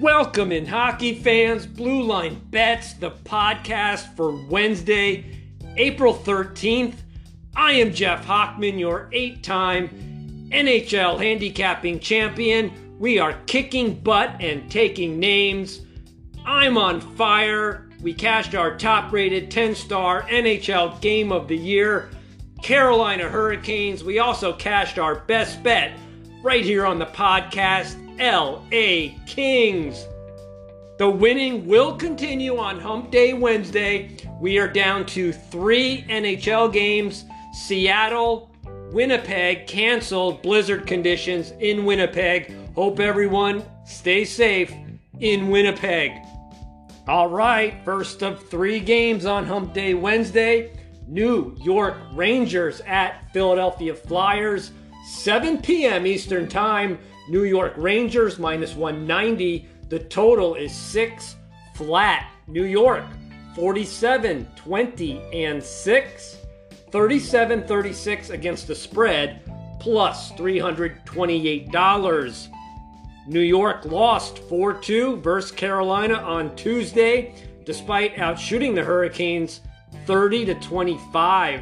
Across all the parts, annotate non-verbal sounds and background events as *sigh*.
Welcome in hockey fans, Blue Line Bets, the podcast for Wednesday, April 13th. I am Jeff Hochman, your eight time NHL handicapping champion. We are kicking butt and taking names. I'm on fire. We cashed our top rated 10 star NHL game of the year, Carolina Hurricanes. We also cashed our best bet right here on the podcast, LA Kings. The winning will continue on Hump Day Wednesday. We are down to three NHL games. Seattle, Winnipeg canceled blizzard conditions in Winnipeg. Hope everyone stays safe in Winnipeg. All right, first of three games on Hump Day Wednesday. New York Rangers at Philadelphia Flyers. 7 p.m. Eastern Time. New York Rangers minus 190. The total is 6 flat. New York 47, 20, and 6. 37 36 against the spread, plus $328. New York lost 4 2 versus Carolina on Tuesday, despite outshooting the Hurricanes 30 to 25.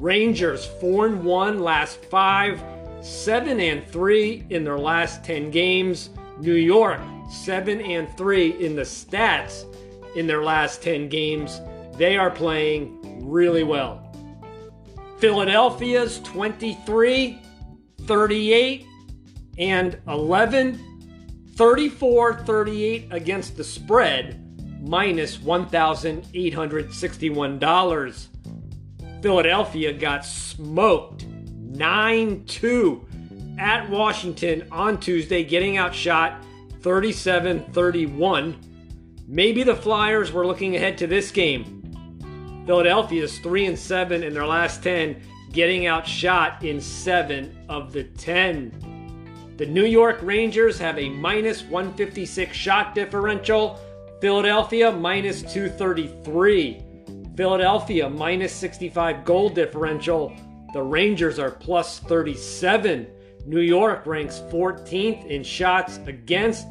Rangers 4 1 last 5, 7 and 3 in their last 10 games. New York 7 and 3 in the stats in their last 10 games. They are playing really well. Philadelphia's 23, 38, and 11, 34 38 against the spread, minus $1,861. Philadelphia got smoked 9 2 at Washington on Tuesday, getting outshot 37 31. Maybe the Flyers were looking ahead to this game. Philadelphia is 3 and 7 in their last 10, getting outshot in 7 of the 10. The New York Rangers have a minus 156 shot differential. Philadelphia minus 233. Philadelphia minus 65 goal differential. The Rangers are plus 37. New York ranks 14th in shots against.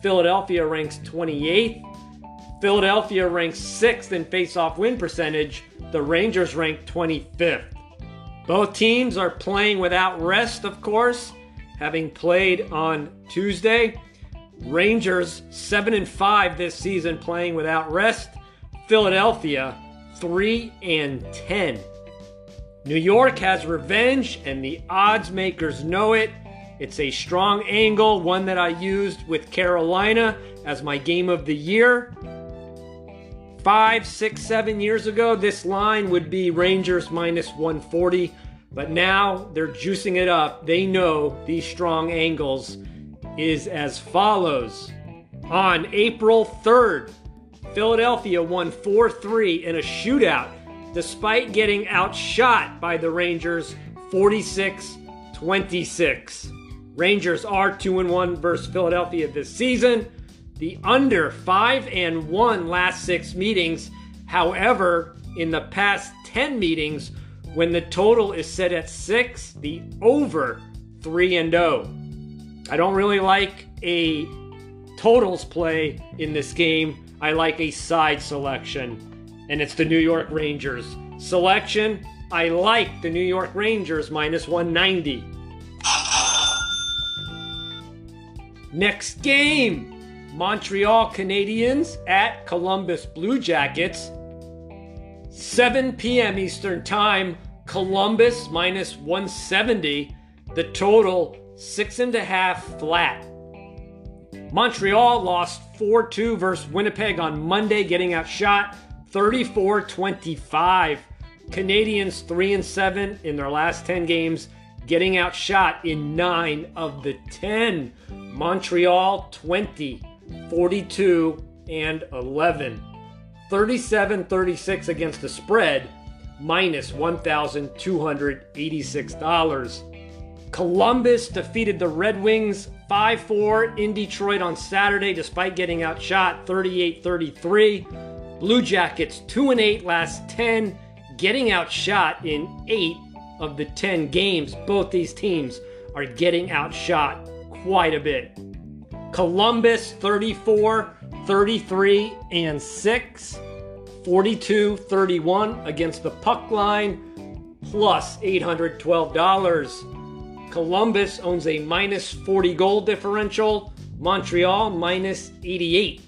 Philadelphia ranks 28th. Philadelphia ranks 6th in face-off win percentage. The Rangers rank 25th. Both teams are playing without rest, of course, having played on Tuesday. Rangers 7 and 5 this season playing without rest. Philadelphia 3 and 10. New York has revenge, and the odds makers know it. It's a strong angle, one that I used with Carolina as my game of the year. Five, six, seven years ago, this line would be Rangers minus 140, but now they're juicing it up. They know these strong angles is as follows. On April 3rd, Philadelphia won 4 3 in a shootout despite getting outshot by the Rangers 46 26. Rangers are 2 1 versus Philadelphia this season. The under 5 and 1 last 6 meetings. However, in the past 10 meetings, when the total is set at 6, the over 3 and 0. I don't really like a totals play in this game. I like a side selection, and it's the New York Rangers. Selection, I like the New York Rangers minus 190. *sighs* Next game Montreal Canadiens at Columbus Blue Jackets. 7 p.m. Eastern Time, Columbus minus 170. The total, six and a half flat. Montreal lost 4 2 versus Winnipeg on Monday, getting outshot 34 25. Canadiens 3 and 7 in their last 10 games, getting outshot in 9 of the 10. Montreal 20, 42 and 11. 37 36 against the spread, minus $1,286. Columbus defeated the Red Wings 5 4 in Detroit on Saturday despite getting outshot 38 33. Blue Jackets 2 and 8 last 10, getting outshot in 8 of the 10 games. Both these teams are getting outshot quite a bit. Columbus 34, 33, and 6. 42 31 against the puck line, plus $812. Columbus owns a minus 40 goal differential, Montreal minus 88.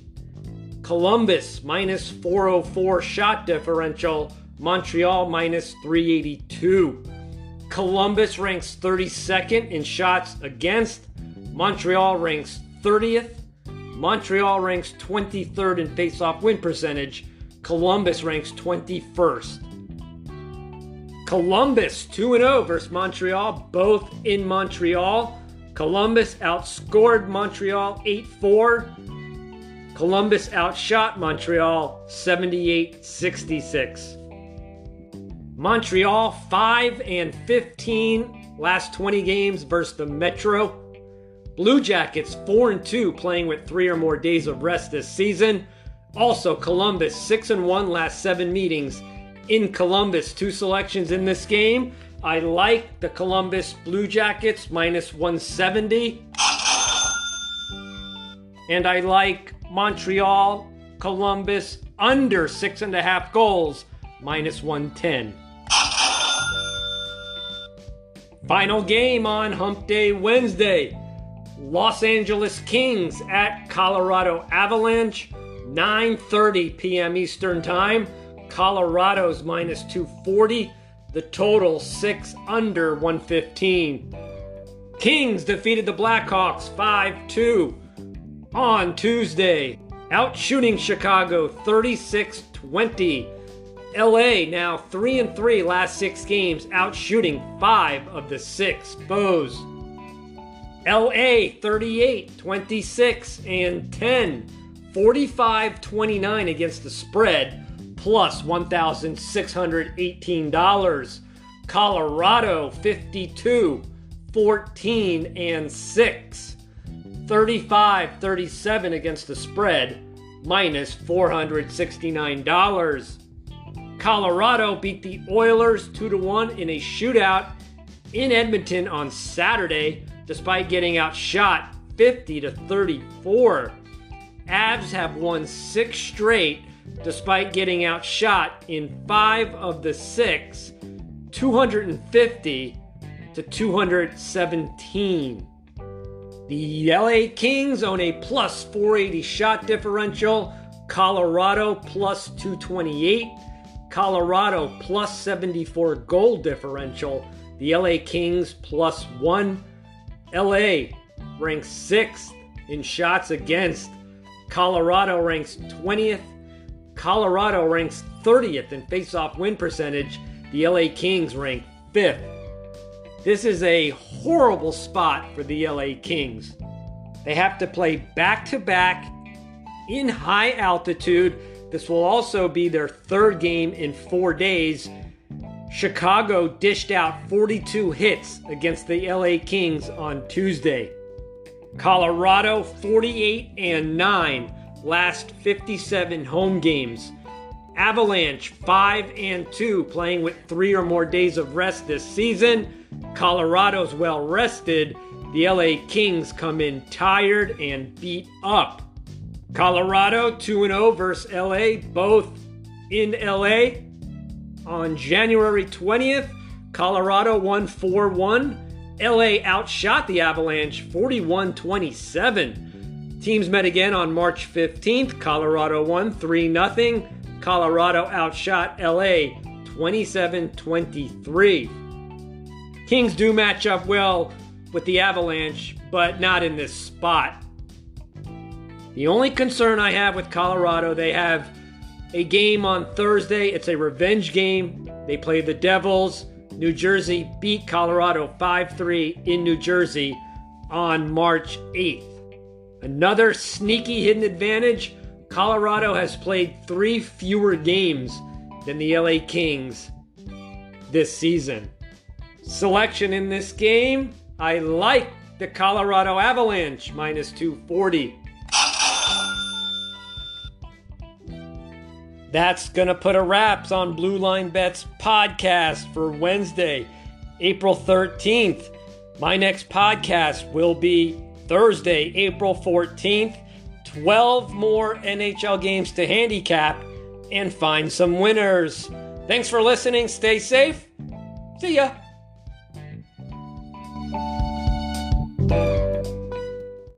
Columbus minus 404 shot differential, Montreal minus 382. Columbus ranks 32nd in shots against, Montreal ranks 30th. Montreal ranks 23rd in face-off win percentage. Columbus ranks 21st. Columbus 2 0 versus Montreal, both in Montreal. Columbus outscored Montreal 8 4. Columbus outshot Montreal 78 66. Montreal 5 and 15 last 20 games versus the Metro. Blue Jackets 4 and 2 playing with 3 or more days of rest this season. Also Columbus 6 and 1 last 7 meetings in Columbus. Two selections in this game. I like the Columbus Blue Jackets minus 170. And I like Montreal Columbus under six and a half goals minus 110. Final game on Hump Day Wednesday. Los Angeles Kings at Colorado Avalanche, 9:30 p.m. Eastern Time. Colorado's minus 240. The total 6 under 115. Kings defeated the Blackhawks 5-2 on Tuesday, out shooting Chicago 36-20. LA now 3 and 3 last 6 games, out shooting 5 of the 6 foes. LA 38, 26, and 10. 45 29 against the spread, plus $1,618. Colorado 52, 14, and 6. 35 37 against the spread, minus $469. Colorado beat the Oilers 2 1 in a shootout in Edmonton on Saturday despite getting outshot 50 to 34. Avs have won six straight despite getting outshot in five of the six, 250 to 217. The LA Kings own a plus 480 shot differential, Colorado plus 228, Colorado plus 74 goal differential, the LA Kings plus 1 LA ranks 6th in shots against. Colorado ranks 20th. Colorado ranks 30th in face-off win percentage. The LA Kings rank 5th. This is a horrible spot for the LA Kings. They have to play back to back in high altitude. This will also be their third game in four days Chicago dished out 42 hits against the LA Kings on Tuesday. Colorado 48 and 9 last 57 home games. Avalanche 5 and 2 playing with 3 or more days of rest this season. Colorado's well rested. The LA Kings come in tired and beat up. Colorado 2 0 versus LA, both in LA. On January 20th, Colorado won 4 1. LA outshot the Avalanche 41 27. Teams met again on March 15th. Colorado won 3 0. Colorado outshot LA 27 23. Kings do match up well with the Avalanche, but not in this spot. The only concern I have with Colorado, they have a game on Thursday. It's a revenge game. They play the Devils. New Jersey beat Colorado 5 3 in New Jersey on March 8th. Another sneaky hidden advantage Colorado has played three fewer games than the LA Kings this season. Selection in this game I like the Colorado Avalanche minus 240. That's going to put a wraps on Blue Line Bets podcast for Wednesday, April 13th. My next podcast will be Thursday, April 14th. 12 more NHL games to handicap and find some winners. Thanks for listening. Stay safe. See ya.